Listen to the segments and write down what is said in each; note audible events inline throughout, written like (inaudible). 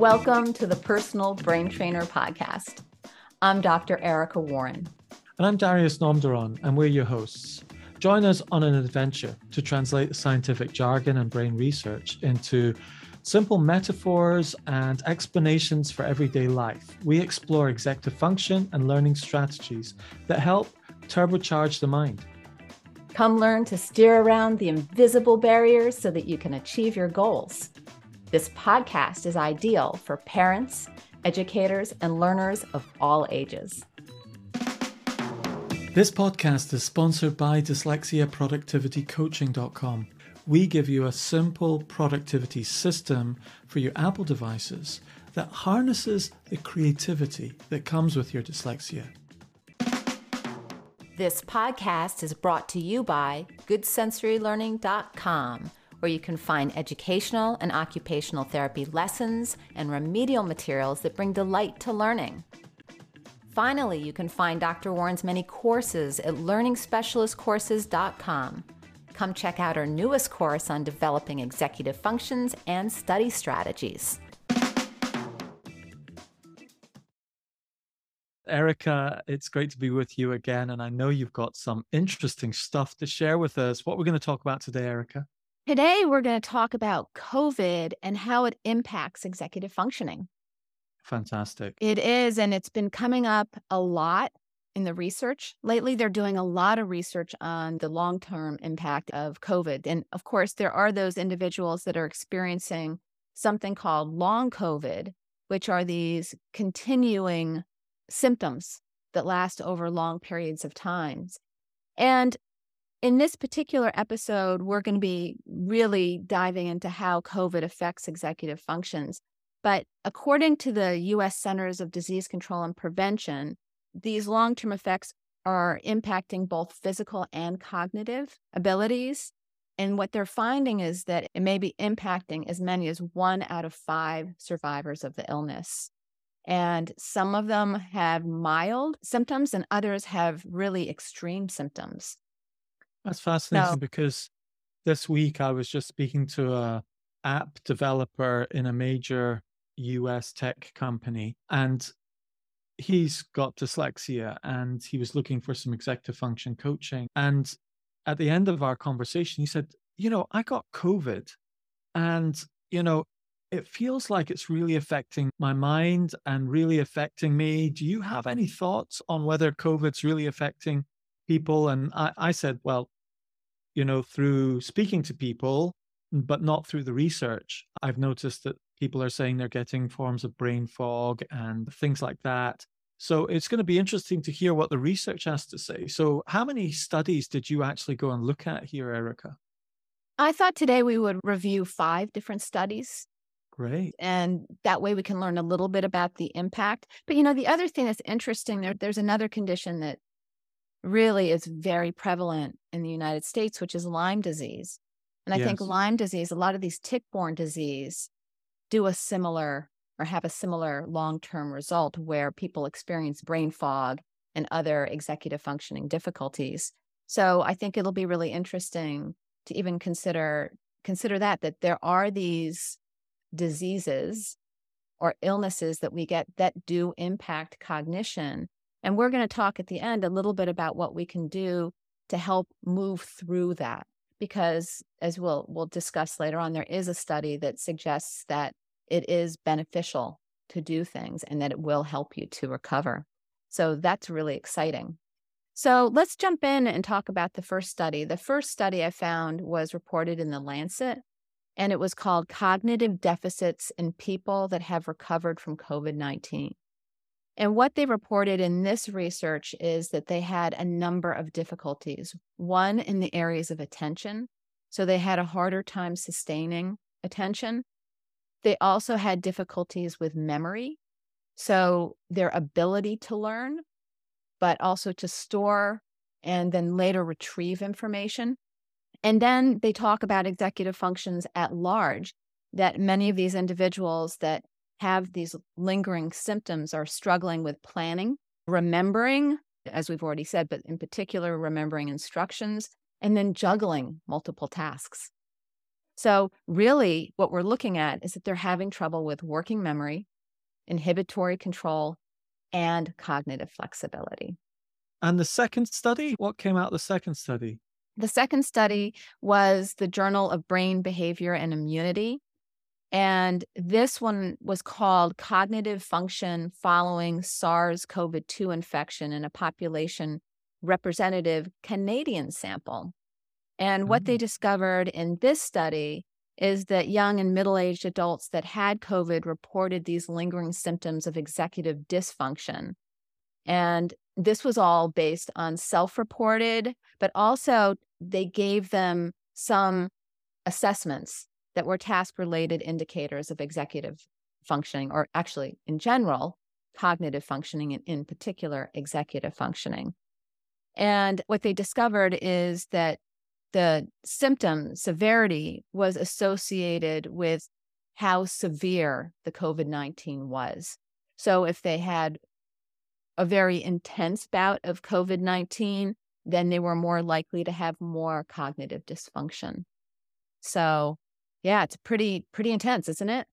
Welcome to the Personal Brain Trainer Podcast. I'm Dr. Erica Warren. And I'm Darius Namdaran, and we're your hosts. Join us on an adventure to translate scientific jargon and brain research into simple metaphors and explanations for everyday life. We explore executive function and learning strategies that help turbocharge the mind. Come learn to steer around the invisible barriers so that you can achieve your goals. This podcast is ideal for parents, educators, and learners of all ages. This podcast is sponsored by dyslexiaproductivitycoaching.com. We give you a simple productivity system for your Apple devices that harnesses the creativity that comes with your dyslexia. This podcast is brought to you by GoodSensoryLearning.com where you can find educational and occupational therapy lessons and remedial materials that bring delight to learning. Finally, you can find Dr. Warren's many courses at learningspecialistcourses.com. Come check out our newest course on developing executive functions and study strategies. Erica, it's great to be with you again. And I know you've got some interesting stuff to share with us. What we're going to talk about today, Erica? Today, we're going to talk about COVID and how it impacts executive functioning. Fantastic. It is, and it's been coming up a lot in the research. Lately, they're doing a lot of research on the long term impact of COVID. And of course, there are those individuals that are experiencing something called long COVID, which are these continuing symptoms that last over long periods of times. And in this particular episode, we're going to be really diving into how COVID affects executive functions. But according to the US Centers of Disease Control and Prevention, these long term effects are impacting both physical and cognitive abilities. And what they're finding is that it may be impacting as many as one out of five survivors of the illness. And some of them have mild symptoms, and others have really extreme symptoms. That's fascinating no. because this week I was just speaking to a app developer in a major US tech company and he's got dyslexia and he was looking for some executive function coaching and at the end of our conversation he said you know I got covid and you know it feels like it's really affecting my mind and really affecting me do you have any thoughts on whether covid's really affecting people. And I, I said, well, you know, through speaking to people, but not through the research, I've noticed that people are saying they're getting forms of brain fog and things like that. So it's going to be interesting to hear what the research has to say. So, how many studies did you actually go and look at here, Erica? I thought today we would review five different studies. Great. And that way we can learn a little bit about the impact. But, you know, the other thing that's interesting there, there's another condition that really is very prevalent in the United States, which is Lyme disease. And I yes. think Lyme disease, a lot of these tick borne disease do a similar or have a similar long term result where people experience brain fog and other executive functioning difficulties. So I think it'll be really interesting to even consider consider that that there are these diseases or illnesses that we get that do impact cognition and we're going to talk at the end a little bit about what we can do to help move through that. Because as we'll we'll discuss later on, there is a study that suggests that it is beneficial to do things and that it will help you to recover. So that's really exciting. So let's jump in and talk about the first study. The first study I found was reported in the Lancet, and it was called Cognitive Deficits in People That Have Recovered from COVID 19. And what they reported in this research is that they had a number of difficulties. One in the areas of attention. So they had a harder time sustaining attention. They also had difficulties with memory. So their ability to learn, but also to store and then later retrieve information. And then they talk about executive functions at large, that many of these individuals that have these lingering symptoms are struggling with planning, remembering, as we've already said, but in particular, remembering instructions, and then juggling multiple tasks. So, really, what we're looking at is that they're having trouble with working memory, inhibitory control, and cognitive flexibility. And the second study, what came out of the second study? The second study was the Journal of Brain Behavior and Immunity. And this one was called Cognitive Function Following SARS CoV 2 Infection in a Population Representative Canadian Sample. And what they mm. discovered in this study is that young and middle aged adults that had COVID reported these lingering symptoms of executive dysfunction. And this was all based on self reported, but also they gave them some assessments that were task related indicators of executive functioning, or actually, in general, cognitive functioning, and in particular, executive functioning. And what they discovered is that the symptom severity was associated with how severe the COVID 19 was. So if they had a very intense bout of COVID 19, then they were more likely to have more cognitive dysfunction. So, yeah, it's pretty, pretty intense, isn't it?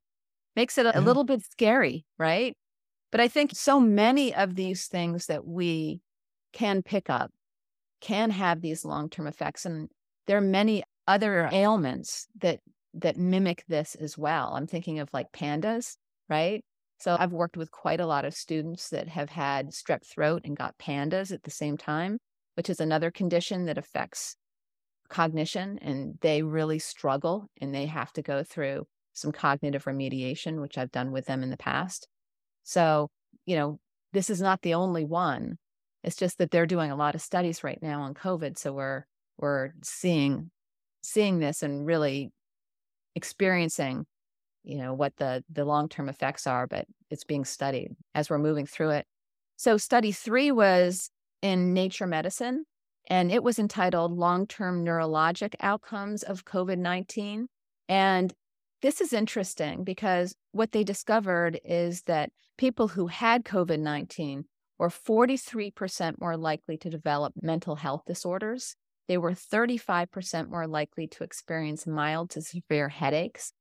Makes it a, a mm-hmm. little bit scary, right? But I think so many of these things that we can pick up can have these long term effects. And there are many other ailments that that mimic this as well. I'm thinking of like pandas, right? So I've worked with quite a lot of students that have had strep throat and got pandas at the same time, which is another condition that affects cognition and they really struggle and they have to go through some cognitive remediation, which I've done with them in the past. So, you know, this is not the only one. It's just that they're doing a lot of studies right now on COVID. So we're we're seeing seeing this and really experiencing you know what the the long-term effects are but it's being studied as we're moving through it so study 3 was in nature medicine and it was entitled long-term neurologic outcomes of covid-19 and this is interesting because what they discovered is that people who had covid-19 were 43% more likely to develop mental health disorders they were 35% more likely to experience mild to severe headaches.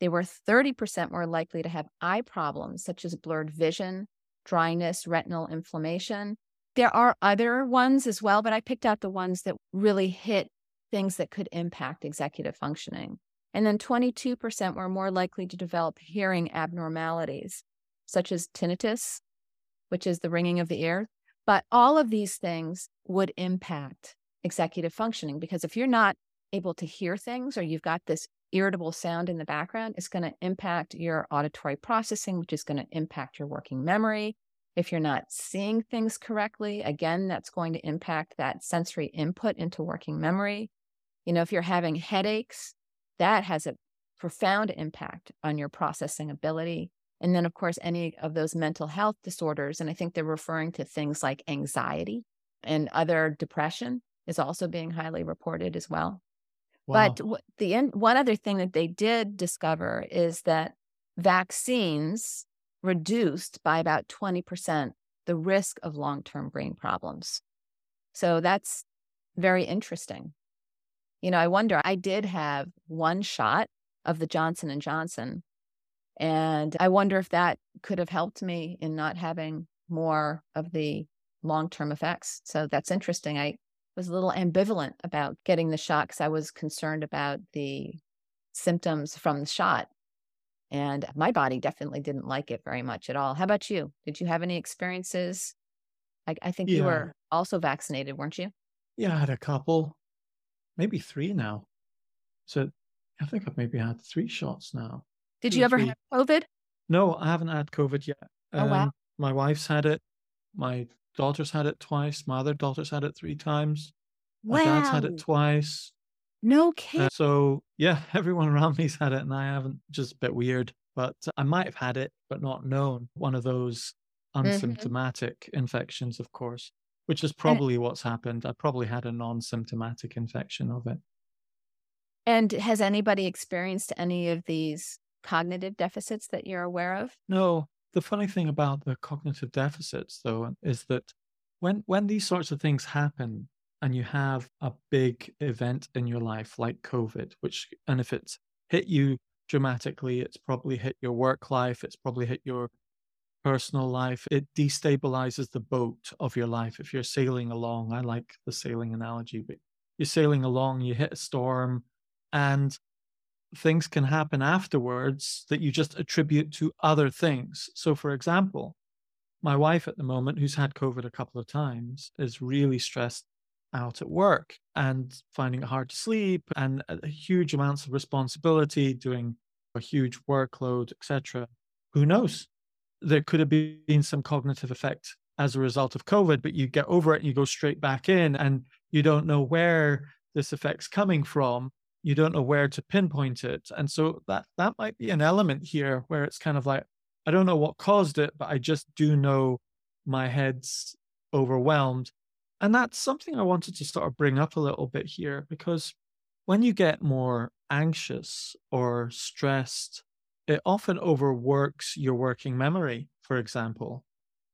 They were 30% more likely to have eye problems such as blurred vision, dryness, retinal inflammation. There are other ones as well, but I picked out the ones that really hit things that could impact executive functioning. And then 22% were more likely to develop hearing abnormalities, such as tinnitus, which is the ringing of the ear. But all of these things would impact executive functioning because if you're not able to hear things or you've got this irritable sound in the background, it's going to impact your auditory processing, which is going to impact your working memory. If you're not seeing things correctly, again, that's going to impact that sensory input into working memory. You know, if you're having headaches, that has a profound impact on your processing ability. And then, of course, any of those mental health disorders. And I think they're referring to things like anxiety and other depression is also being highly reported as well. Wow. But the one other thing that they did discover is that vaccines reduced by about 20% the risk of long-term brain problems. So that's very interesting. You know, I wonder I did have one shot of the Johnson and Johnson and I wonder if that could have helped me in not having more of the long-term effects. So that's interesting. I was a little ambivalent about getting the shot because I was concerned about the symptoms from the shot. And my body definitely didn't like it very much at all. How about you? Did you have any experiences? I, I think yeah. you were also vaccinated, weren't you? Yeah, I had a couple, maybe three now. So I think I've maybe had three shots now. Did you ever three. have COVID? No, I haven't had COVID yet. Um, oh, wow. Um, my wife's had it. My daughter's had it twice. My other daughter's had it three times. Wow. My dad's had it twice. No kidding. Uh, so yeah, (laughs) everyone around me's had it, and I haven't. Just a bit weird, but I might have had it, but not known. One of those mm-hmm. unsymptomatic mm-hmm. infections, of course, which is probably and, what's happened. I probably had a non-symptomatic infection of it. And has anybody experienced any of these cognitive deficits that you're aware of? No, the funny thing about the cognitive deficits, though, is that when when these sorts of things happen and you have a big event in your life like COVID, which and if it's hit you dramatically. It's probably hit your work life. It's probably hit your personal life. It destabilizes the boat of your life. If you're sailing along, I like the sailing analogy, but you're sailing along, you hit a storm, and things can happen afterwards that you just attribute to other things. So, for example, my wife at the moment, who's had COVID a couple of times, is really stressed out at work and finding it hard to sleep and huge amounts of responsibility, doing a huge workload, etc. Who knows? There could have been some cognitive effect as a result of COVID, but you get over it and you go straight back in, and you don't know where this effect's coming from. You don't know where to pinpoint it, and so that that might be an element here where it's kind of like I don't know what caused it, but I just do know my head's overwhelmed and that's something I wanted to sort of bring up a little bit here because when you get more anxious or stressed, it often overworks your working memory, for example.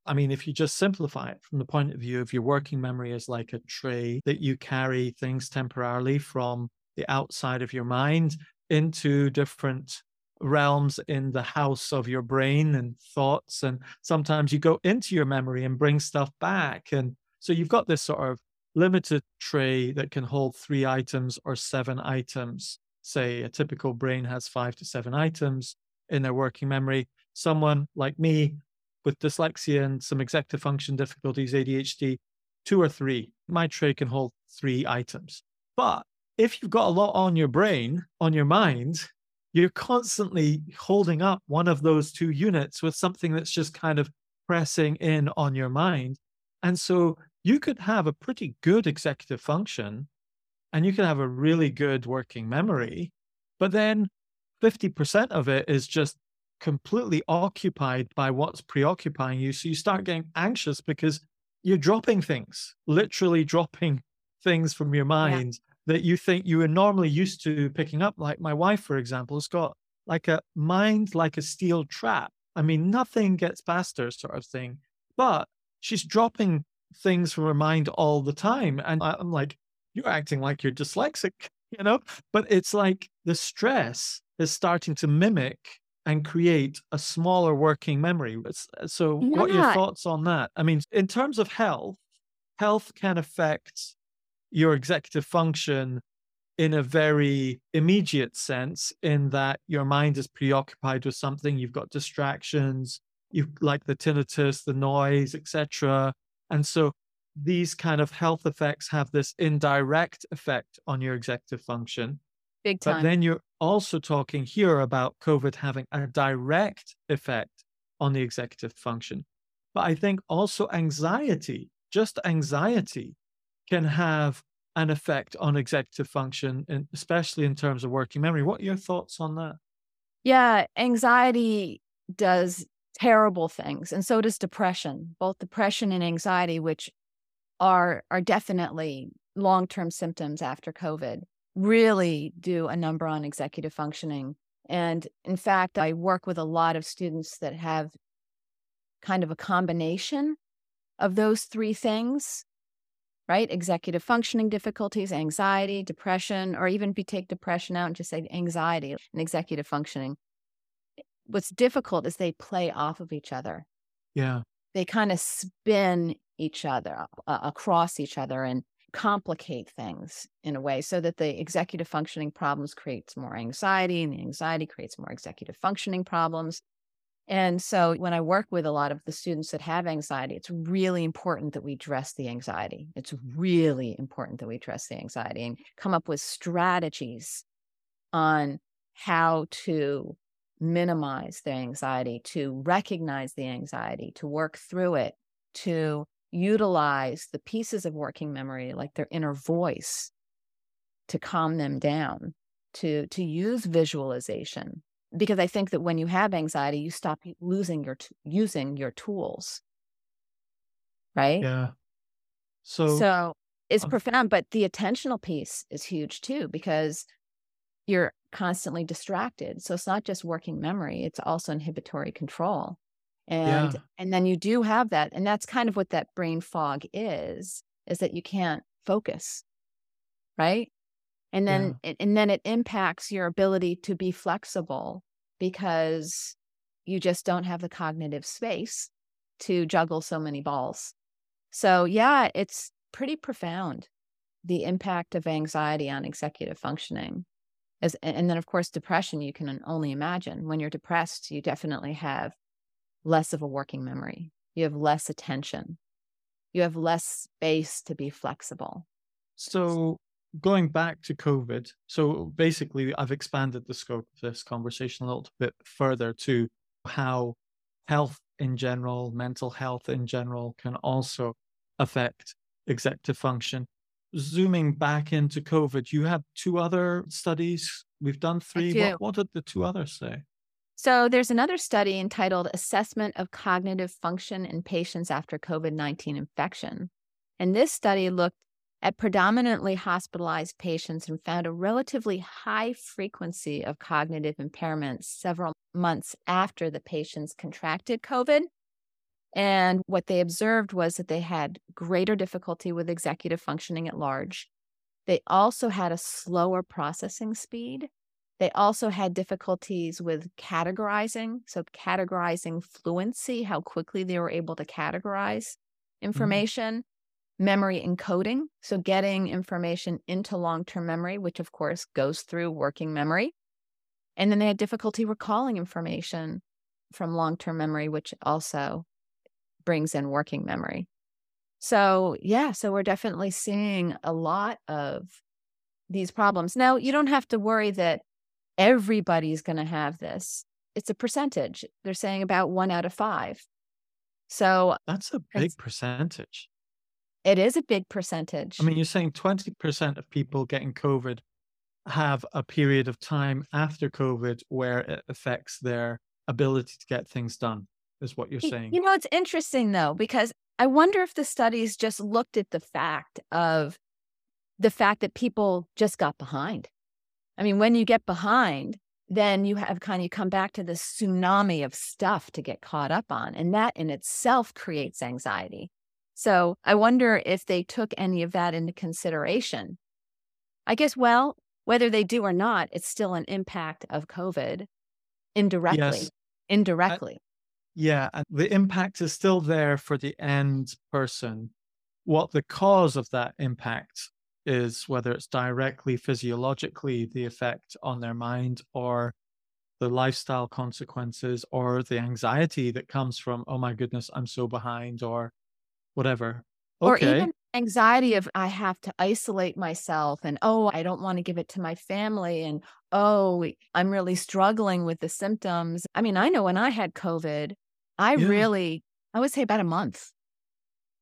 I mean, if you just simplify it from the point of view of your working memory is like a tray that you carry things temporarily from the outside of your mind into different realms in the house of your brain and thoughts. And sometimes you go into your memory and bring stuff back. And so you've got this sort of limited tray that can hold three items or seven items. Say a typical brain has five to seven items in their working memory. Someone like me with dyslexia and some executive function difficulties, ADHD, two or three. My tray can hold three items. But if you've got a lot on your brain, on your mind, you're constantly holding up one of those two units with something that's just kind of pressing in on your mind. And so you could have a pretty good executive function and you can have a really good working memory, but then 50% of it is just completely occupied by what's preoccupying you. So you start getting anxious because you're dropping things, literally dropping things from your mind yeah. that you think you were normally used to picking up. Like my wife, for example, has got like a mind like a steel trap. I mean, nothing gets past her, sort of thing. But she's dropping things from her mind all the time. And I'm like, you're acting like you're dyslexic, (laughs) you know? But it's like the stress is starting to mimic and create a smaller working memory. Uh, so, yeah. what are your thoughts on that? I mean, in terms of health, health can affect your executive function in a very immediate sense, in that your mind is preoccupied with something, you've got distractions, you like the tinnitus, the noise, etc. And so these kind of health effects have this indirect effect on your executive function. Big time. But then you're also talking here about COVID having a direct effect on the executive function. But I think also anxiety, just anxiety, can have an effect on executive function, especially in terms of working memory. What are your thoughts on that? Yeah, anxiety does terrible things and so does depression both depression and anxiety which are are definitely long-term symptoms after covid really do a number on executive functioning. And in fact i work with a lot of students that have kind of a combination of those three things right? Executive functioning difficulties anxiety depression or even if you take depression out and just say anxiety and executive functioning what's difficult is they play off of each other. Yeah. They kind of spin each other uh, across each other and complicate things in a way so that the executive functioning problems creates more anxiety and the anxiety creates more executive functioning problems. And so when I work with a lot of the students that have anxiety, it's really important that we address the anxiety. It's really important that we address the anxiety and come up with strategies on how to minimize their anxiety, to recognize the anxiety, to work through it, to utilize the pieces of working memory, like their inner voice, to calm them down, to, to use visualization. Because I think that when you have anxiety, you stop losing your t- using your tools. Right? Yeah. So, so it's uh, profound, but the attentional piece is huge too, because you're constantly distracted. So it's not just working memory, it's also inhibitory control. And yeah. and then you do have that and that's kind of what that brain fog is is that you can't focus. Right? And then yeah. and then it impacts your ability to be flexible because you just don't have the cognitive space to juggle so many balls. So, yeah, it's pretty profound the impact of anxiety on executive functioning. As, and then, of course, depression, you can only imagine. When you're depressed, you definitely have less of a working memory, you have less attention, you have less space to be flexible. So, going back to COVID, so basically, I've expanded the scope of this conversation a little bit further to how health in general, mental health in general, can also affect executive function. Zooming back into COVID, you have two other studies. We've done three. What, what did the two others say? So there's another study entitled Assessment of Cognitive Function in Patients After COVID 19 Infection. And this study looked at predominantly hospitalized patients and found a relatively high frequency of cognitive impairments several months after the patients contracted COVID. And what they observed was that they had greater difficulty with executive functioning at large. They also had a slower processing speed. They also had difficulties with categorizing. So, categorizing fluency, how quickly they were able to categorize mm-hmm. information. Mm-hmm memory encoding. So, getting information into long term memory, which of course goes through working memory. And then they had difficulty recalling information from long term memory, which also brings in working memory. So, yeah, so we're definitely seeing a lot of these problems. Now, you don't have to worry that everybody's going to have this. It's a percentage. They're saying about one out of five. So that's a big percentage. It is a big percentage. I mean, you're saying 20% of people getting COVID have a period of time after COVID where it affects their ability to get things done, is what you're saying. You know, it's interesting though, because I wonder if the studies just looked at the fact of the fact that people just got behind. I mean, when you get behind, then you have kind of you come back to this tsunami of stuff to get caught up on. And that in itself creates anxiety. So I wonder if they took any of that into consideration. I guess, well, whether they do or not, it's still an impact of COVID indirectly. Yes. Indirectly. I, yeah. And the impact is still there for the end person. What the cause of that impact is, whether it's directly physiologically the effect on their mind or the lifestyle consequences or the anxiety that comes from, oh my goodness, I'm so behind, or whatever. Okay. Or even anxiety of I have to isolate myself and oh, I don't want to give it to my family and oh, I'm really struggling with the symptoms. I mean, I know when I had COVID, I yeah. really I would say about a month.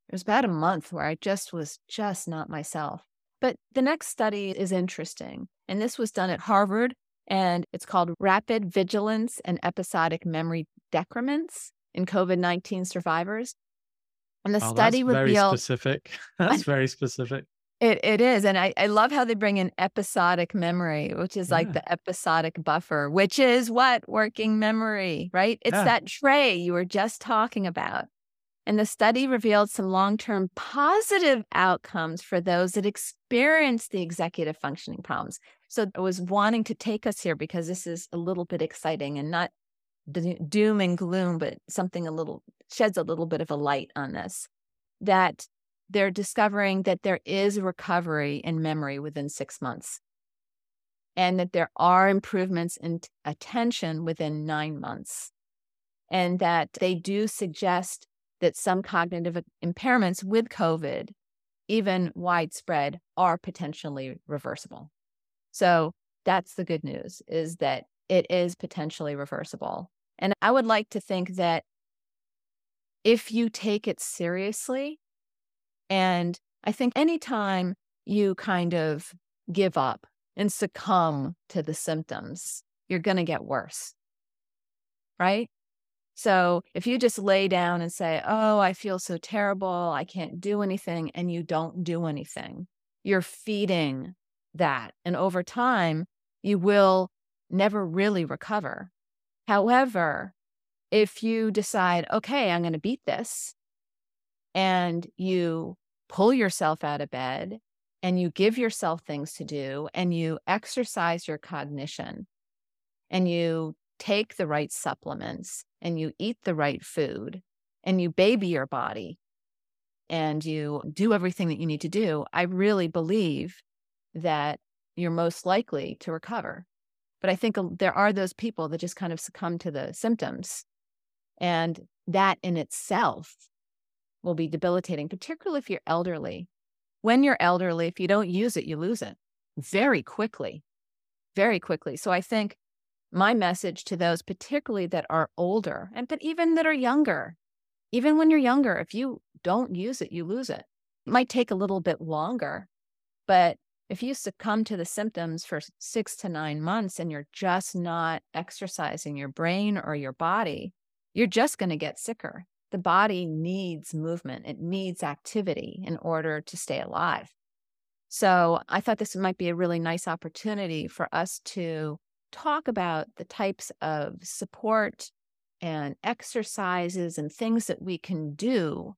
It was about a month where I just was just not myself. But the next study is interesting. And this was done at Harvard and it's called Rapid Vigilance and Episodic Memory Decrements in COVID 19 survivors. And the oh, study that's revealed very specific. (laughs) That's very specific. It it is. And I, I love how they bring in episodic memory, which is yeah. like the episodic buffer, which is what working memory, right? It's yeah. that tray you were just talking about. And the study revealed some long term positive outcomes for those that experience the executive functioning problems. So I was wanting to take us here because this is a little bit exciting and not doom and gloom, but something a little sheds a little bit of a light on this that they're discovering that there is recovery in memory within six months. And that there are improvements in attention within nine months. And that they do suggest that some cognitive impairments with covid even widespread are potentially reversible. So that's the good news is that it is potentially reversible. And I would like to think that if you take it seriously, and I think anytime you kind of give up and succumb to the symptoms, you're going to get worse. Right? So if you just lay down and say, Oh, I feel so terrible, I can't do anything, and you don't do anything, you're feeding that. And over time, you will never really recover. However, if you decide, okay, I'm going to beat this, and you pull yourself out of bed and you give yourself things to do and you exercise your cognition and you take the right supplements and you eat the right food and you baby your body and you do everything that you need to do, I really believe that you're most likely to recover. But I think uh, there are those people that just kind of succumb to the symptoms. And that in itself will be debilitating, particularly if you're elderly. When you're elderly, if you don't use it, you lose it very quickly, very quickly. So I think my message to those, particularly that are older and but even that are younger, even when you're younger, if you don't use it, you lose it. It might take a little bit longer, but if you succumb to the symptoms for six to nine months and you're just not exercising your brain or your body, you're just going to get sicker. The body needs movement, it needs activity in order to stay alive. So I thought this might be a really nice opportunity for us to talk about the types of support and exercises and things that we can do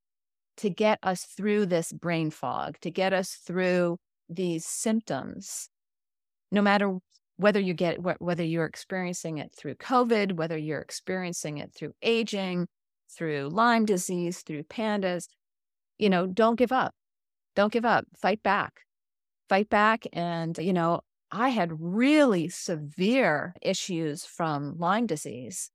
to get us through this brain fog, to get us through these symptoms, no matter whether you get whether you're experiencing it through COVID, whether you're experiencing it through aging, through Lyme disease, through pandas, you know, don't give up. Don't give up. Fight back. Fight back. And, you know, I had really severe issues from Lyme disease.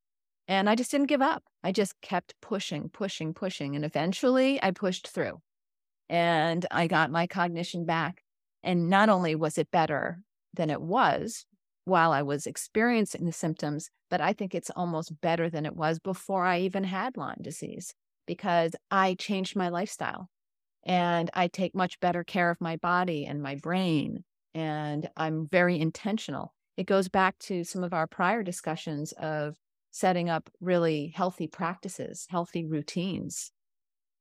And I just didn't give up. I just kept pushing, pushing, pushing. And eventually I pushed through and I got my cognition back. And not only was it better than it was while I was experiencing the symptoms, but I think it's almost better than it was before I even had Lyme disease because I changed my lifestyle and I take much better care of my body and my brain. And I'm very intentional. It goes back to some of our prior discussions of setting up really healthy practices, healthy routines,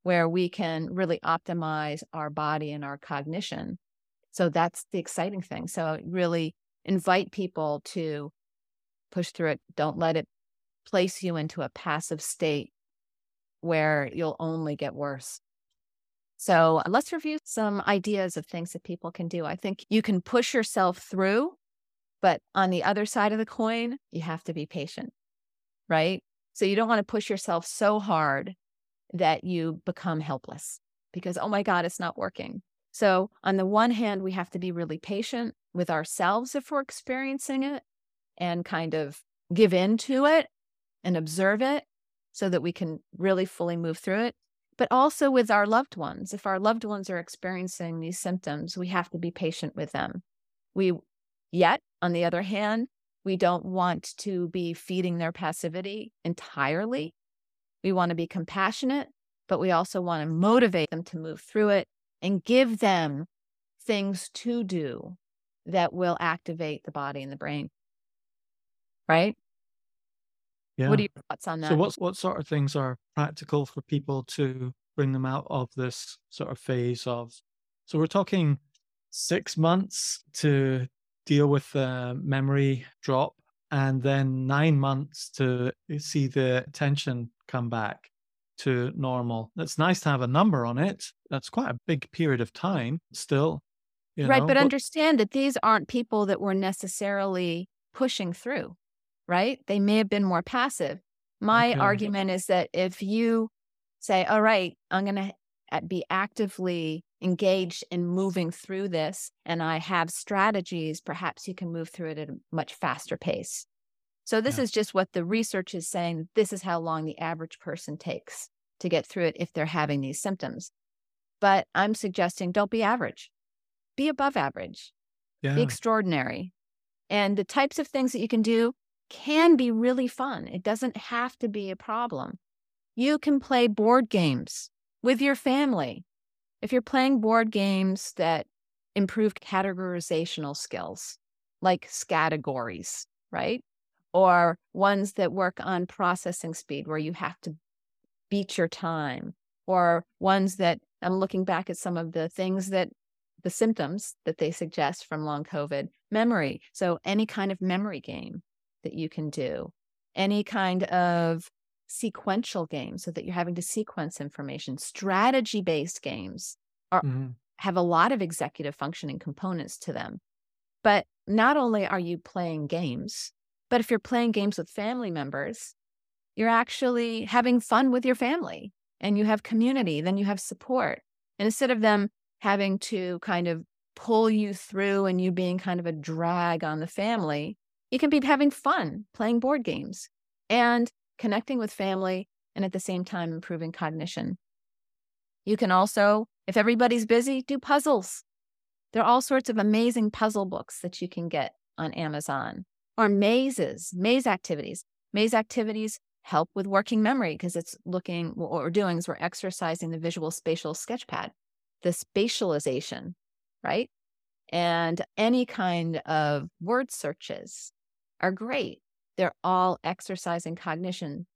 where we can really optimize our body and our cognition. So that's the exciting thing. So, really invite people to push through it. Don't let it place you into a passive state where you'll only get worse. So, let's review some ideas of things that people can do. I think you can push yourself through, but on the other side of the coin, you have to be patient right? So you don't want to push yourself so hard that you become helpless because, oh my God, it's not working. So, on the one hand, we have to be really patient with ourselves if we're experiencing it and kind of give in to it and observe it so that we can really fully move through it. But also with our loved ones. If our loved ones are experiencing these symptoms, we have to be patient with them. We, yet, on the other hand, we don't want to be feeding their passivity entirely. We want to be compassionate, but we also want to motivate them to move through it and give them things to do that will activate the body and the brain. Right? Yeah. What are your thoughts on that? So, what what sort of things are practical for people to bring them out of this sort of phase of? So, we're talking six months to deal with the memory drop and then nine months to see the attention come back to normal. It's nice to have a number on it. That's quite a big period of time still. right. Know, but, but understand that these aren't people that were necessarily pushing through, right? They may have been more passive. My okay. argument is that if you say, all right, I'm going to be actively engaged in moving through this and I have strategies, perhaps you can move through it at a much faster pace. So, this yeah. is just what the research is saying. This is how long the average person takes to get through it if they're having these symptoms. But I'm suggesting don't be average, be above average, yeah. be extraordinary. And the types of things that you can do can be really fun. It doesn't have to be a problem. You can play board games with your family. If you're playing board games that improve categorizational skills, like categories, right? Or ones that work on processing speed, where you have to beat your time, or ones that I'm looking back at some of the things that the symptoms that they suggest from long COVID memory. So, any kind of memory game that you can do, any kind of sequential game so that you're having to sequence information. Strategy based games are mm-hmm. have a lot of executive functioning components to them. But not only are you playing games, but if you're playing games with family members, you're actually having fun with your family and you have community, then you have support. And instead of them having to kind of pull you through and you being kind of a drag on the family, you can be having fun playing board games and connecting with family and at the same time improving cognition. You can also, if everybody's busy, do puzzles. There are all sorts of amazing puzzle books that you can get on Amazon or mazes, maze activities. Maze activities help with working memory because it's looking, what we're doing is we're exercising the visual spatial sketchpad, the spatialization, right? And any kind of word searches are great. They're all exercising cognition.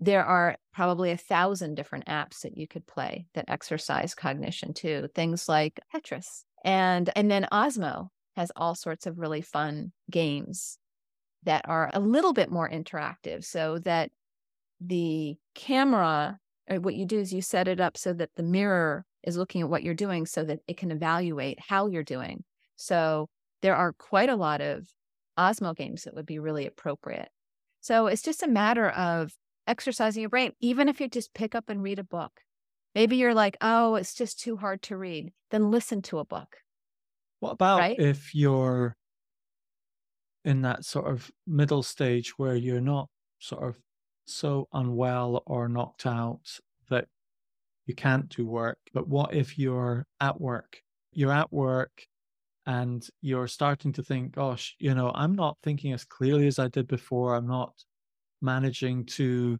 There are probably a thousand different apps that you could play that exercise cognition too. Things like Tetris. And and then Osmo has all sorts of really fun games that are a little bit more interactive so that the camera uh, what you do is you set it up so that the mirror is looking at what you're doing so that it can evaluate how you're doing. So there are quite a lot of Osmo games that would be really appropriate. So it's just a matter of exercising your brain, even if you just pick up and read a book. Maybe you're like, oh, it's just too hard to read. Then listen to a book. What about right? if you're in that sort of middle stage where you're not sort of so unwell or knocked out that you can't do work? But what if you're at work? You're at work and you're starting to think, gosh, you know, I'm not thinking as clearly as I did before. I'm not managing to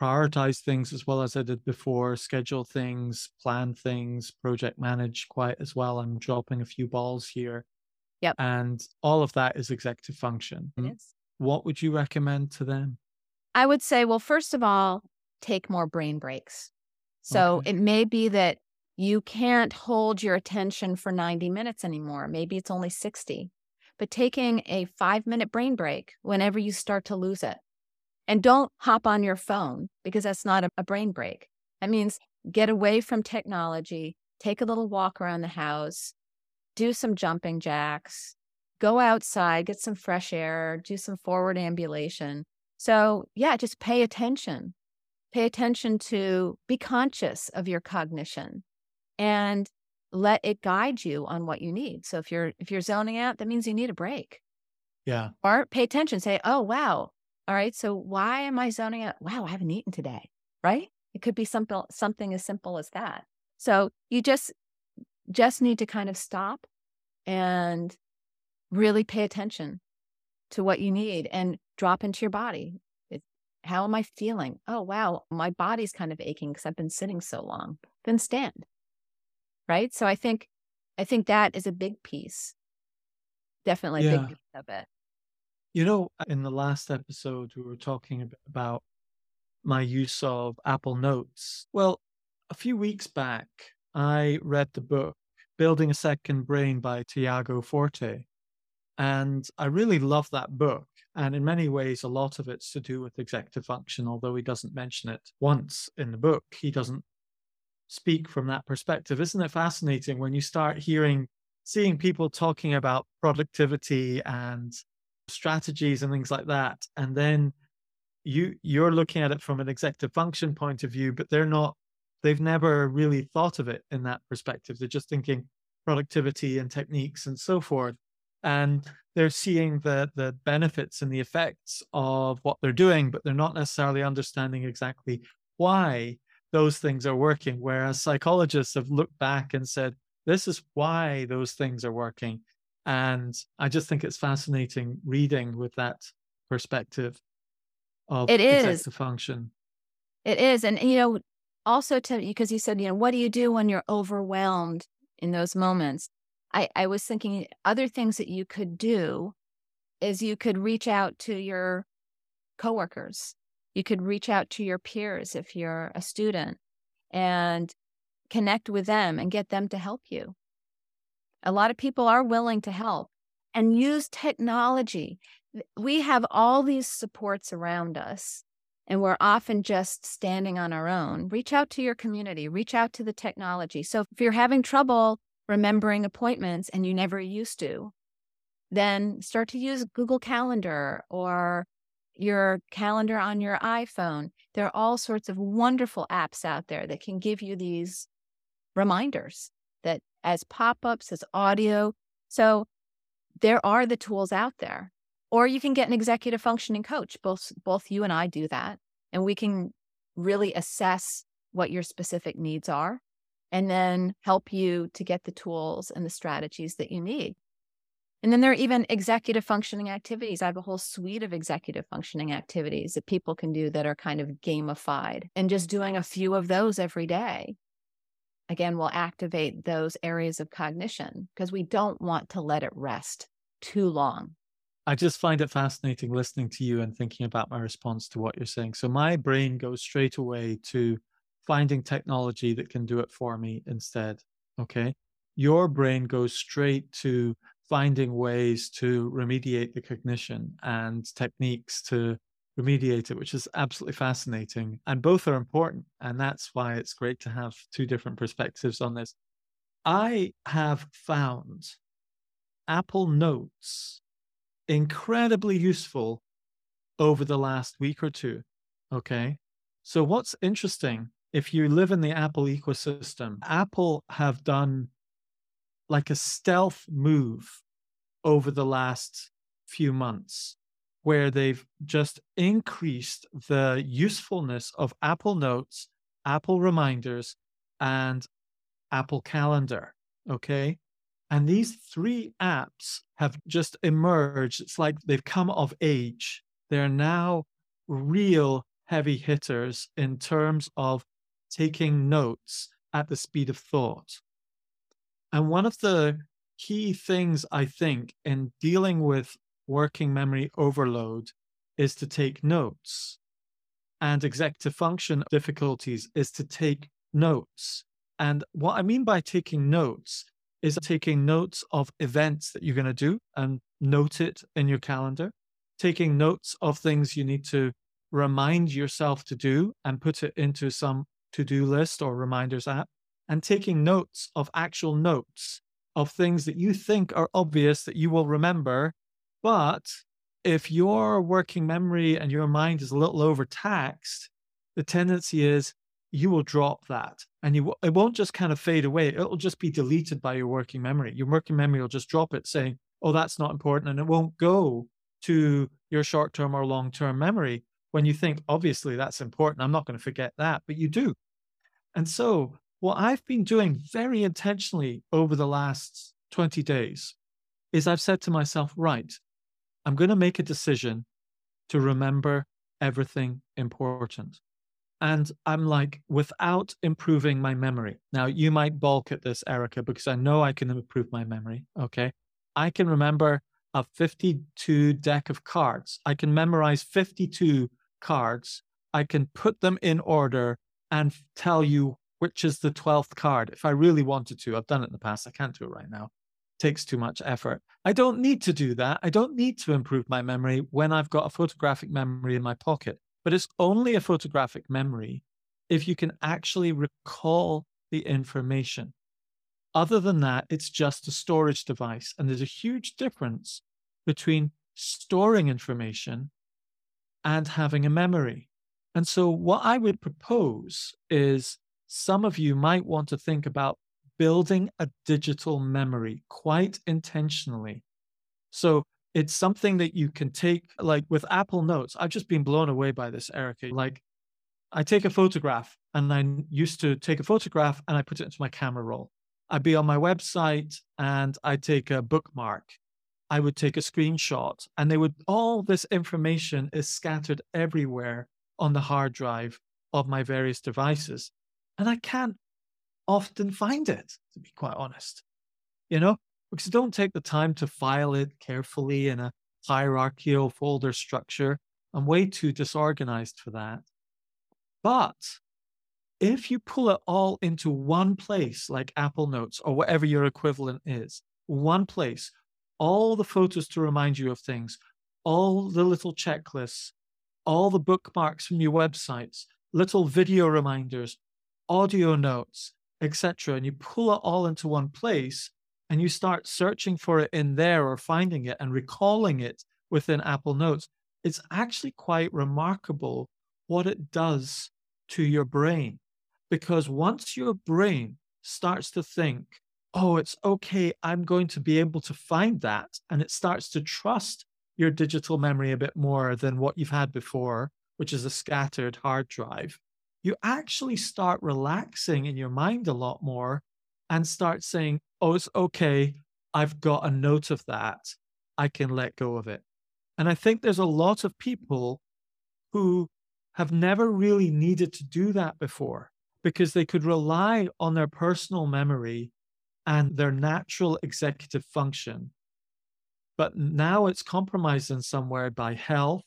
prioritize things as well as I did before, schedule things, plan things, project manage quite as well. I'm dropping a few balls here. Yep. And all of that is executive function. Yes. What would you recommend to them? I would say, well, first of all, take more brain breaks. So okay. it may be that you can't hold your attention for 90 minutes anymore. Maybe it's only 60. But taking a five minute brain break whenever you start to lose it. And don't hop on your phone because that's not a, a brain break. That means get away from technology, take a little walk around the house, do some jumping jacks, go outside, get some fresh air, do some forward ambulation. So, yeah, just pay attention. Pay attention to be conscious of your cognition and let it guide you on what you need. So if you're if you're zoning out, that means you need a break. Yeah. Or pay attention, say, "Oh, wow. All right, so why am I zoning out? Wow, I haven't eaten today." Right? It could be something something as simple as that. So you just just need to kind of stop and really pay attention to what you need and drop into your body. It, how am I feeling? Oh, wow, my body's kind of aching because I've been sitting so long. Then stand right so i think i think that is a big piece definitely yeah. a big piece of it you know uh, in the last episode we were talking about my use of apple notes well a few weeks back i read the book building a second brain by tiago forte and i really love that book and in many ways a lot of it's to do with executive function although he doesn't mention it once in the book he doesn't speak from that perspective. Isn't it fascinating when you start hearing, seeing people talking about productivity and strategies and things like that, and then you you're looking at it from an executive function point of view, but they're not. They've never really thought of it in that perspective. They're just thinking productivity and techniques and so forth, and they're seeing the the benefits and the effects of what they're doing, but they're not necessarily understanding exactly why those things are working. Whereas psychologists have looked back and said, this is why those things are working. And I just think it's fascinating reading with that perspective of it is function. It is. And, you know, also to, because you said, you know, what do you do when you're overwhelmed in those moments? I, I was thinking other things that you could do is you could reach out to your coworkers you could reach out to your peers if you're a student and connect with them and get them to help you. A lot of people are willing to help and use technology. We have all these supports around us, and we're often just standing on our own. Reach out to your community, reach out to the technology. So if you're having trouble remembering appointments and you never used to, then start to use Google Calendar or your calendar on your iPhone. There are all sorts of wonderful apps out there that can give you these reminders that as pop-ups, as audio. So there are the tools out there. Or you can get an executive functioning coach. Both both you and I do that. And we can really assess what your specific needs are and then help you to get the tools and the strategies that you need. And then there are even executive functioning activities. I have a whole suite of executive functioning activities that people can do that are kind of gamified. And just doing a few of those every day, again, will activate those areas of cognition because we don't want to let it rest too long. I just find it fascinating listening to you and thinking about my response to what you're saying. So my brain goes straight away to finding technology that can do it for me instead. Okay. Your brain goes straight to finding ways to remediate the cognition and techniques to remediate it, which is absolutely fascinating. And both are important. And that's why it's great to have two different perspectives on this. I have found Apple Notes incredibly useful over the last week or two. Okay. So, what's interesting, if you live in the Apple ecosystem, Apple have done like a stealth move over the last few months where they've just increased the usefulness of Apple Notes, Apple Reminders, and Apple Calendar. Okay. And these three apps have just emerged. It's like they've come of age. They're now real heavy hitters in terms of taking notes at the speed of thought. And one of the key things I think in dealing with working memory overload is to take notes. And executive function difficulties is to take notes. And what I mean by taking notes is taking notes of events that you're going to do and note it in your calendar, taking notes of things you need to remind yourself to do and put it into some to do list or reminders app, and taking notes of actual notes of things that you think are obvious that you will remember. But if your working memory and your mind is a little overtaxed, the tendency is you will drop that and you it won't just kind of fade away. It'll just be deleted by your working memory. Your working memory will just drop it saying oh that's not important and it won't go to your short-term or long-term memory. When you think obviously that's important. I'm not going to forget that but you do and so what I've been doing very intentionally over the last 20 days is I've said to myself, right, I'm going to make a decision to remember everything important. And I'm like, without improving my memory. Now, you might balk at this, Erica, because I know I can improve my memory. Okay. I can remember a 52 deck of cards. I can memorize 52 cards. I can put them in order and tell you which is the 12th card. If I really wanted to, I've done it in the past. I can't do it right now. It takes too much effort. I don't need to do that. I don't need to improve my memory when I've got a photographic memory in my pocket. But it's only a photographic memory if you can actually recall the information. Other than that, it's just a storage device. And there's a huge difference between storing information and having a memory. And so, what I would propose is some of you might want to think about building a digital memory quite intentionally. So it's something that you can take, like with Apple Notes. I've just been blown away by this, Erica. Like, I take a photograph and I used to take a photograph and I put it into my camera roll. I'd be on my website and I'd take a bookmark. I would take a screenshot and they would, all this information is scattered everywhere on the hard drive of my various devices. And I can't often find it, to be quite honest, you know, because I don't take the time to file it carefully in a hierarchical folder structure. I'm way too disorganized for that. But if you pull it all into one place, like Apple Notes or whatever your equivalent is, one place, all the photos to remind you of things, all the little checklists, all the bookmarks from your websites, little video reminders, audio notes, etc. And you pull it all into one place and you start searching for it in there or finding it and recalling it within Apple Notes. It's actually quite remarkable what it does to your brain. Because once your brain starts to think, oh, it's okay, I'm going to be able to find that, and it starts to trust your digital memory a bit more than what you've had before, which is a scattered hard drive, you actually start relaxing in your mind a lot more and start saying, oh, it's okay. I've got a note of that. I can let go of it. And I think there's a lot of people who have never really needed to do that before because they could rely on their personal memory and their natural executive function. But now it's compromised in somewhere by health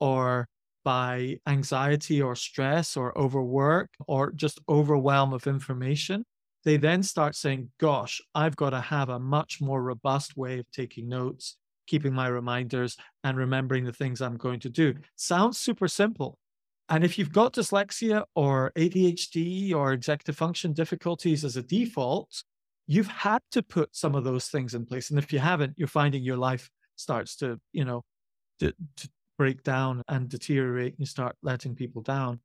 or by anxiety or stress or overwork or just overwhelm of information. They then start saying, Gosh, I've got to have a much more robust way of taking notes, keeping my reminders, and remembering the things I'm going to do. Sounds super simple. And if you've got dyslexia or ADHD or executive function difficulties as a default, you've had to put some of those things in place. And if you haven't, you're finding your life starts to, you know, to, to break down and deteriorate and you start letting people down.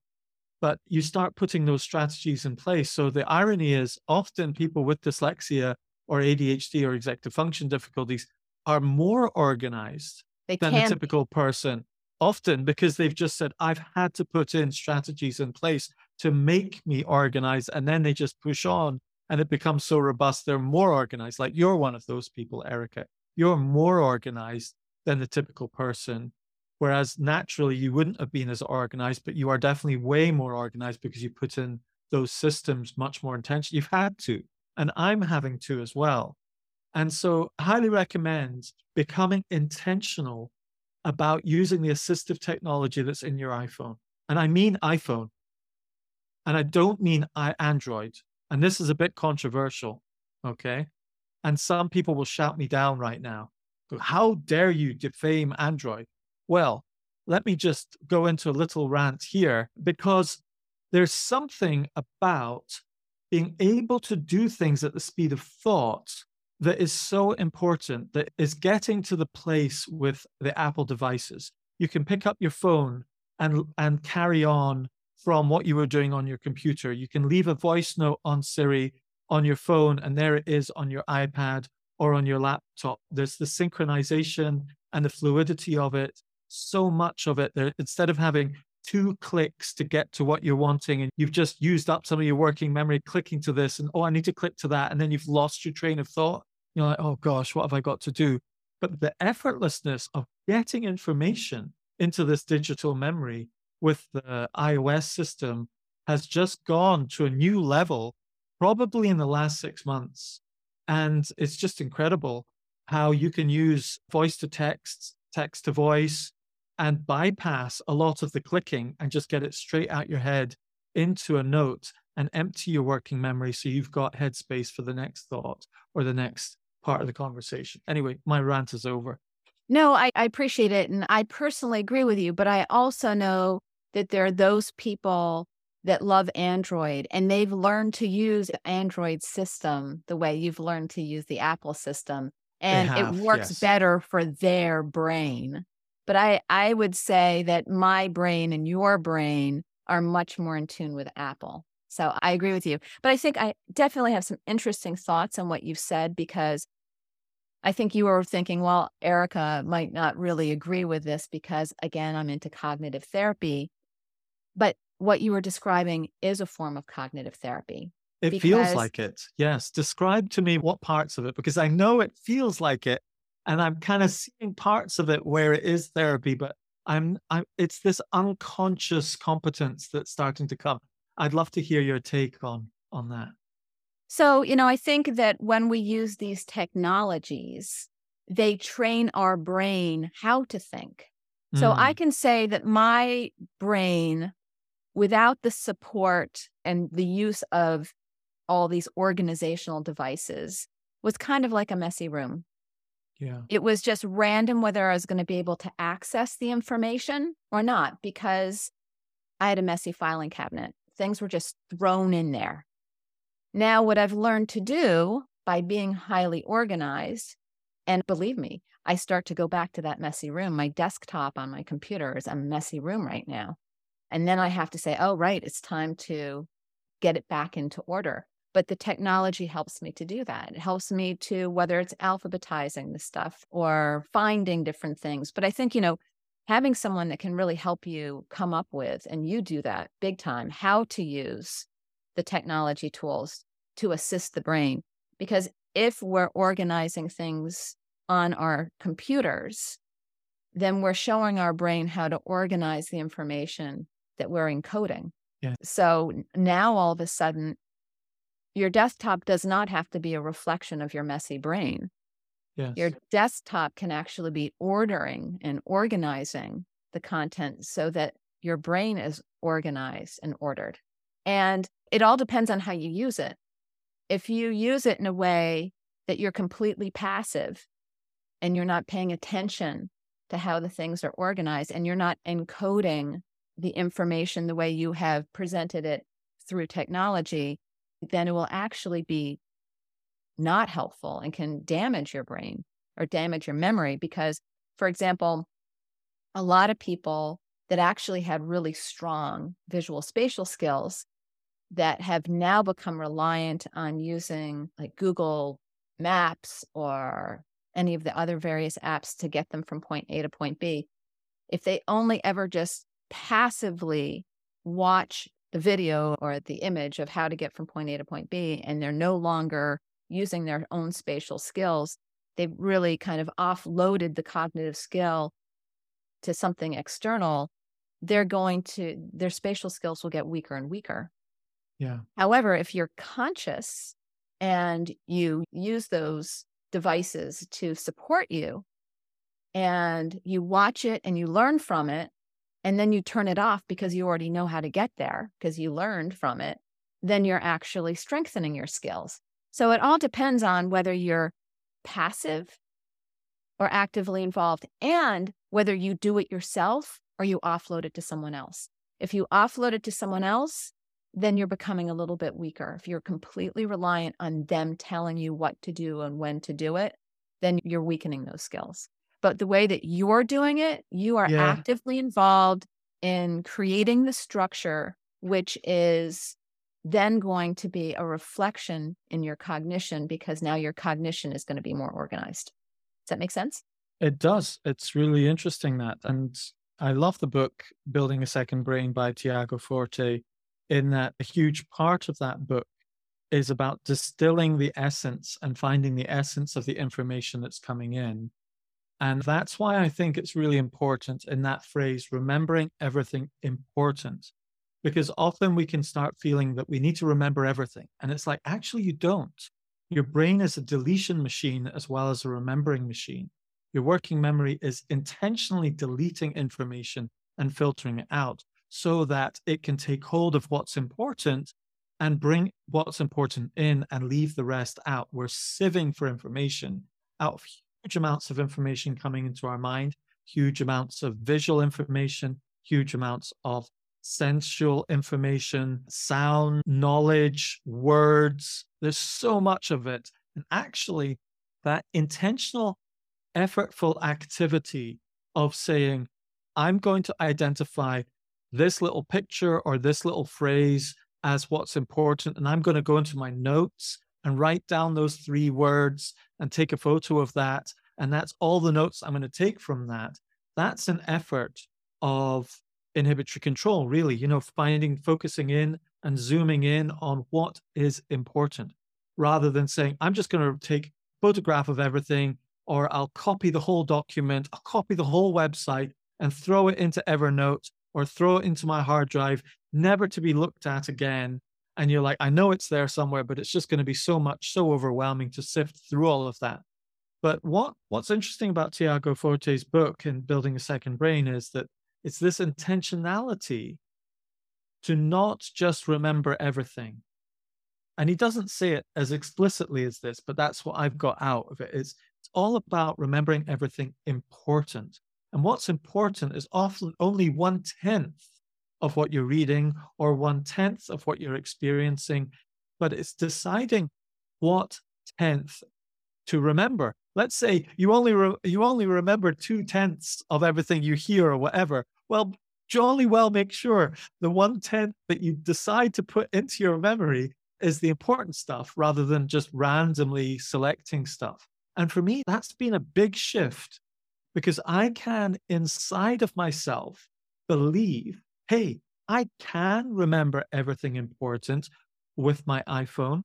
But you start putting those strategies in place. So the irony is often people with dyslexia or ADHD or executive function difficulties are more organized they than the typical person often because they've just said, I've had to put in strategies in place to make me organized. And then they just push on and it becomes so robust. They're more organized. Like you're one of those people, Erica. You're more organized than the typical person. Whereas naturally, you wouldn't have been as organized, but you are definitely way more organized because you put in those systems much more intention. You've had to, and I'm having to as well. And so, highly recommend becoming intentional about using the assistive technology that's in your iPhone. And I mean iPhone. And I don't mean uh, Android. And this is a bit controversial. Okay. And some people will shout me down right now. How dare you defame Android? Well, let me just go into a little rant here because there's something about being able to do things at the speed of thought that is so important that is getting to the place with the Apple devices. You can pick up your phone and and carry on from what you were doing on your computer. You can leave a voice note on Siri on your phone, and there it is on your iPad or on your laptop. There's the synchronization and the fluidity of it. So much of it there, instead of having two clicks to get to what you're wanting and you've just used up some of your working memory clicking to this and oh i need to click to that and then you've lost your train of thought you're like, oh gosh, what have I got to do? But the effortlessness of getting information into this digital memory with the iOS system has just gone to a new level, probably in the last six months. And it's just incredible how you can use voice to text, text to voice, and bypass a lot of the clicking and just get it straight out your head into a note and empty your working memory so you've got headspace for the next thought or the next part of the conversation. Anyway, my rant is over. No, I, I appreciate it. And I personally agree with you, but I also know that there are those people that love Android and they've learned to use Android system the way you've learned to use the Apple system. And have, it works yes. better for their brain. But I, I would say that my brain and your brain are much more in tune with Apple. So I agree with you. But I think I definitely have some interesting thoughts on what you've said because I think you were thinking, well, Erica might not really agree with this because, again, I'm into cognitive therapy. But what you were describing is a form of cognitive therapy. It because... feels like it. Yes. Describe to me what parts of it, because I know it feels like it. And I'm kind of seeing parts of it where it is therapy, but I'm, I'm, it's this unconscious competence that's starting to come. I'd love to hear your take on, on that. So, you know, I think that when we use these technologies, they train our brain how to think. So mm. I can say that my brain, without the support and the use of all these organizational devices, was kind of like a messy room. Yeah. It was just random whether I was going to be able to access the information or not because I had a messy filing cabinet. Things were just thrown in there. Now, what I've learned to do by being highly organized, and believe me, I start to go back to that messy room. My desktop on my computer is a messy room right now. And then I have to say, oh, right, it's time to get it back into order. But the technology helps me to do that. It helps me to, whether it's alphabetizing the stuff or finding different things. But I think, you know, having someone that can really help you come up with, and you do that big time, how to use the technology tools to assist the brain. Because if we're organizing things on our computers, then we're showing our brain how to organize the information that we're encoding. Yeah. So now all of a sudden, your desktop does not have to be a reflection of your messy brain. Yes. Your desktop can actually be ordering and organizing the content so that your brain is organized and ordered. And it all depends on how you use it. If you use it in a way that you're completely passive and you're not paying attention to how the things are organized and you're not encoding the information the way you have presented it through technology, then it will actually be not helpful and can damage your brain or damage your memory. Because, for example, a lot of people that actually had really strong visual spatial skills that have now become reliant on using like Google Maps or any of the other various apps to get them from point A to point B. If they only ever just passively watch the video or the image of how to get from point A to point B, and they're no longer using their own spatial skills, they've really kind of offloaded the cognitive skill to something external, they're going to, their spatial skills will get weaker and weaker. Yeah. However, if you're conscious and you use those devices to support you and you watch it and you learn from it, and then you turn it off because you already know how to get there because you learned from it, then you're actually strengthening your skills. So it all depends on whether you're passive or actively involved and whether you do it yourself or you offload it to someone else. If you offload it to someone else, then you're becoming a little bit weaker. If you're completely reliant on them telling you what to do and when to do it, then you're weakening those skills. But the way that you're doing it, you are yeah. actively involved in creating the structure, which is then going to be a reflection in your cognition because now your cognition is going to be more organized. Does that make sense? It does. It's really interesting that. And I love the book Building a Second Brain by Tiago Forte, in that a huge part of that book is about distilling the essence and finding the essence of the information that's coming in. And that's why I think it's really important in that phrase, remembering everything important because often we can start feeling that we need to remember everything. And it's like, actually, you don't. Your brain is a deletion machine as well as a remembering machine. Your working memory is intentionally deleting information and filtering it out so that it can take hold of what's important and bring what's important in and leave the rest out. We're sieving for information out of huge amounts of information coming into our mind, huge amounts of visual information, huge amounts of sensual information, sound, knowledge, words. There's so much of it. And actually, that intentional, effortful activity of saying, I'm going to identify this little picture or this little phrase as what's important. And I'm going to go into my notes and write down those three words and take a photo of that. And that's all the notes I'm going to take from that. That's an effort of inhibitory control, really, you know, finding, focusing in and zooming in on what is important rather than saying, I'm just going to take photograph of everything or I'll copy the whole document, I'll copy the whole website and throw it into Evernote or throw it into my hard drive, never to be looked at again. And you're like, I know it's there somewhere, but it's just going to be so much, so overwhelming to sift through all of that. But what what's interesting about Tiago Forte's book and Building a Second Brain is that it's this intentionality to not just remember everything. And he doesn't say it as explicitly as this, but that's what I've got out of it. It's, it's all about remembering everything important. And what's important is often only one tenth of what you're reading or one tenth of what you're experiencing. but it's deciding what tenth to remember. Let's say you only re- you only remember two tenths of everything you hear or whatever. Well, jolly well make sure the one tenth that you decide to put into your memory is the important stuff rather than just randomly selecting stuff. And for me, that's been a big shift because I can, inside of myself, believe hey, I can remember everything important with my iPhone.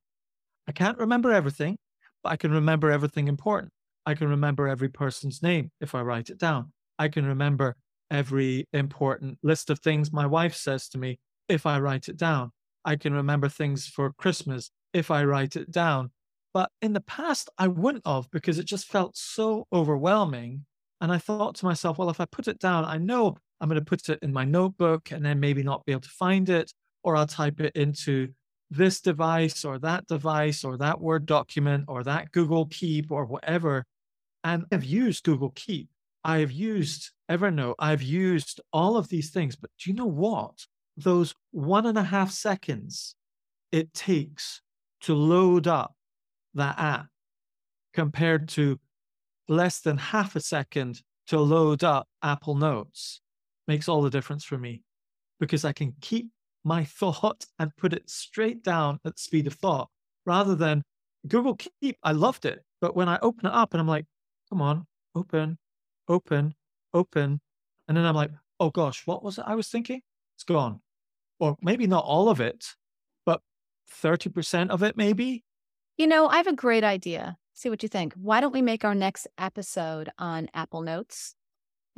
I can't remember everything, but I can remember everything important. I can remember every person's name if I write it down. I can remember every important list of things my wife says to me if I write it down. I can remember things for Christmas if I write it down. But in the past, I wouldn't have because it just felt so overwhelming. And I thought to myself, well, if I put it down, I know I'm going to put it in my notebook and then maybe not be able to find it, or I'll type it into this device or that device or that Word document or that Google Keep or whatever. And I've used Google Keep. I have used Evernote. I've used all of these things. But do you know what? those one and a half seconds it takes to load up that app compared to less than half a second to load up Apple Notes makes all the difference for me because I can keep my thought (laughs) and put it straight down at speed of thought rather than Google Keep. I loved it. But when I open it up and I'm like, come on, open, open, open. And then I'm like, oh gosh, what was it I was thinking? It's gone or maybe not all of it, but 30% of it, maybe. You know, I have a great idea. See what you think. Why don't we make our next episode on Apple Notes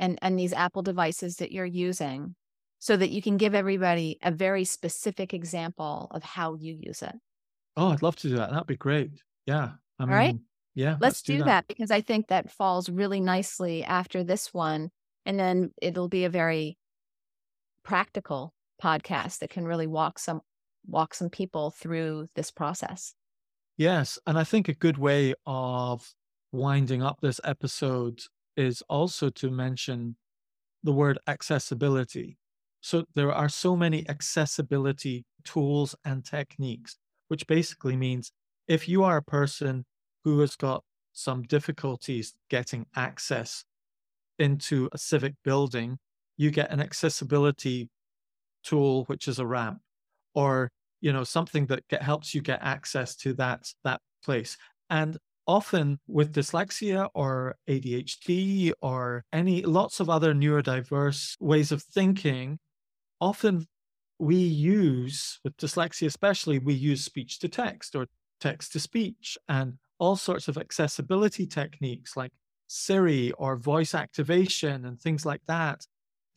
and, and these Apple devices that you're using so that you can give everybody a very specific example of how you use it? Oh, I'd love to do that. That'd be great. Yeah. I mean, All right. Yeah. Let's, let's do, do that. that because I think that falls really nicely after this one. And then it'll be a very practical podcast that can really walk some walk some people through this process. Yes, and I think a good way of winding up this episode is also to mention the word accessibility. So there are so many accessibility tools and techniques, which basically means if you are a person who has got some difficulties getting access into a civic building, you get an accessibility tool, which is a ramp, or you know something that get, helps you get access to that that place. And often with dyslexia or ADHD or any lots of other neurodiverse ways of thinking, often we use with dyslexia especially we use speech to text or text to speech and all sorts of accessibility techniques like Siri or voice activation and things like that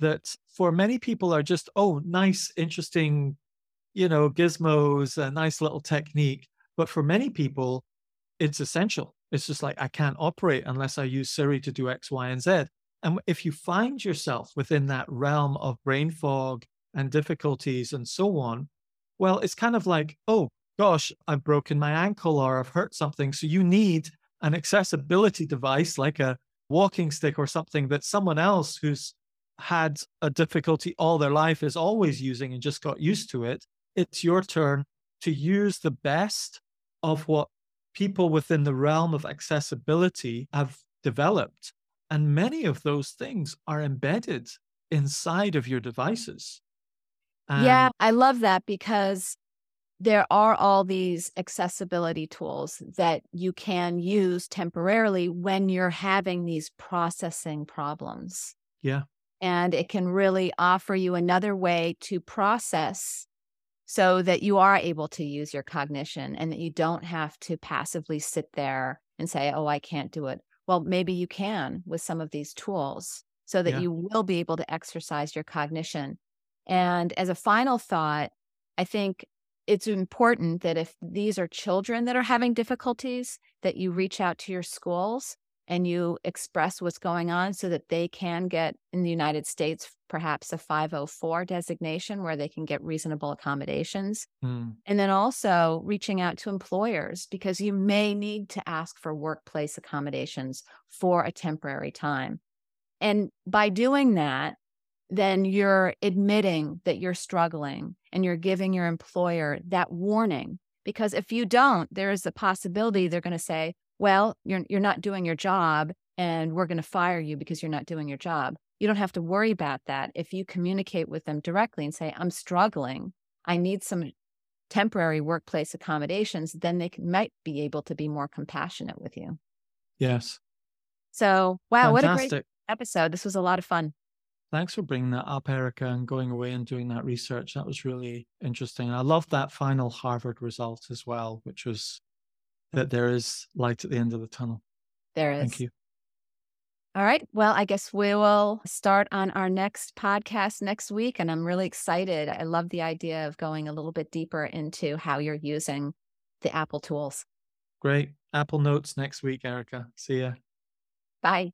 that for many people are just, oh, nice, interesting, you know, gizmos, a nice little technique. But for many people, it's essential. It's just like, I can't operate unless I use Siri to do X, Y, and Z. And if you find yourself within that realm of brain fog and difficulties and so on, well, it's kind of like, oh, gosh, I've broken my ankle or I've hurt something. So you need an accessibility device like a walking stick or something that someone else who's had a difficulty all their life is always using and just got used to it. It's your turn to use the best of what people within the realm of accessibility have developed. And many of those things are embedded inside of your devices. And yeah, I love that because there are all these accessibility tools that you can use temporarily when you're having these processing problems. Yeah and it can really offer you another way to process so that you are able to use your cognition and that you don't have to passively sit there and say, oh, I can't do it. Well, maybe you can with some of these tools so that yeah. you will be able to exercise your cognition. And as a final thought, I think it's important that if these are children that are having difficulties, that you reach out to your schools and you express what's going on so that they can get in the United States perhaps a 504 designation where they can get reasonable accommodations. Mm. And then also reaching out to employers because you may need to ask for workplace accommodations for a temporary time. And by doing that, then you're admitting that you're struggling and you're giving your employer that warning Because if you don't, there is a possibility they're going to say, well, you're, you're not doing your job and we're going to fire you because you're not doing your job. You don't have to worry about that if you communicate with them directly and say, I'm struggling. I need some temporary workplace accommodations. Then they can, might be able to be more compassionate with you. Yes. So, wow, Fantastic. what a great episode. This was a lot of fun. Thanks for bringing that up, Erica, and going away and doing that research. That was really interesting. And I love that final Harvard result as well, which was that there is light at the end of the tunnel. There is. Thank you. All right. Well, I guess we will start on our next podcast next week. And I'm really excited. I love the idea of going a little bit deeper into how you're using the Apple tools. Great. Apple Notes next week, Erica. See ya. Bye.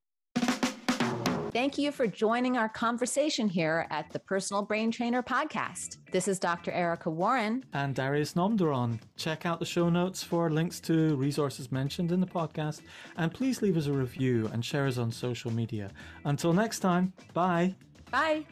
Thank you for joining our conversation here at the Personal Brain Trainer podcast. This is Dr. Erica Warren. And Darius Namdaran. Check out the show notes for links to resources mentioned in the podcast. And please leave us a review and share us on social media. Until next time, bye. Bye.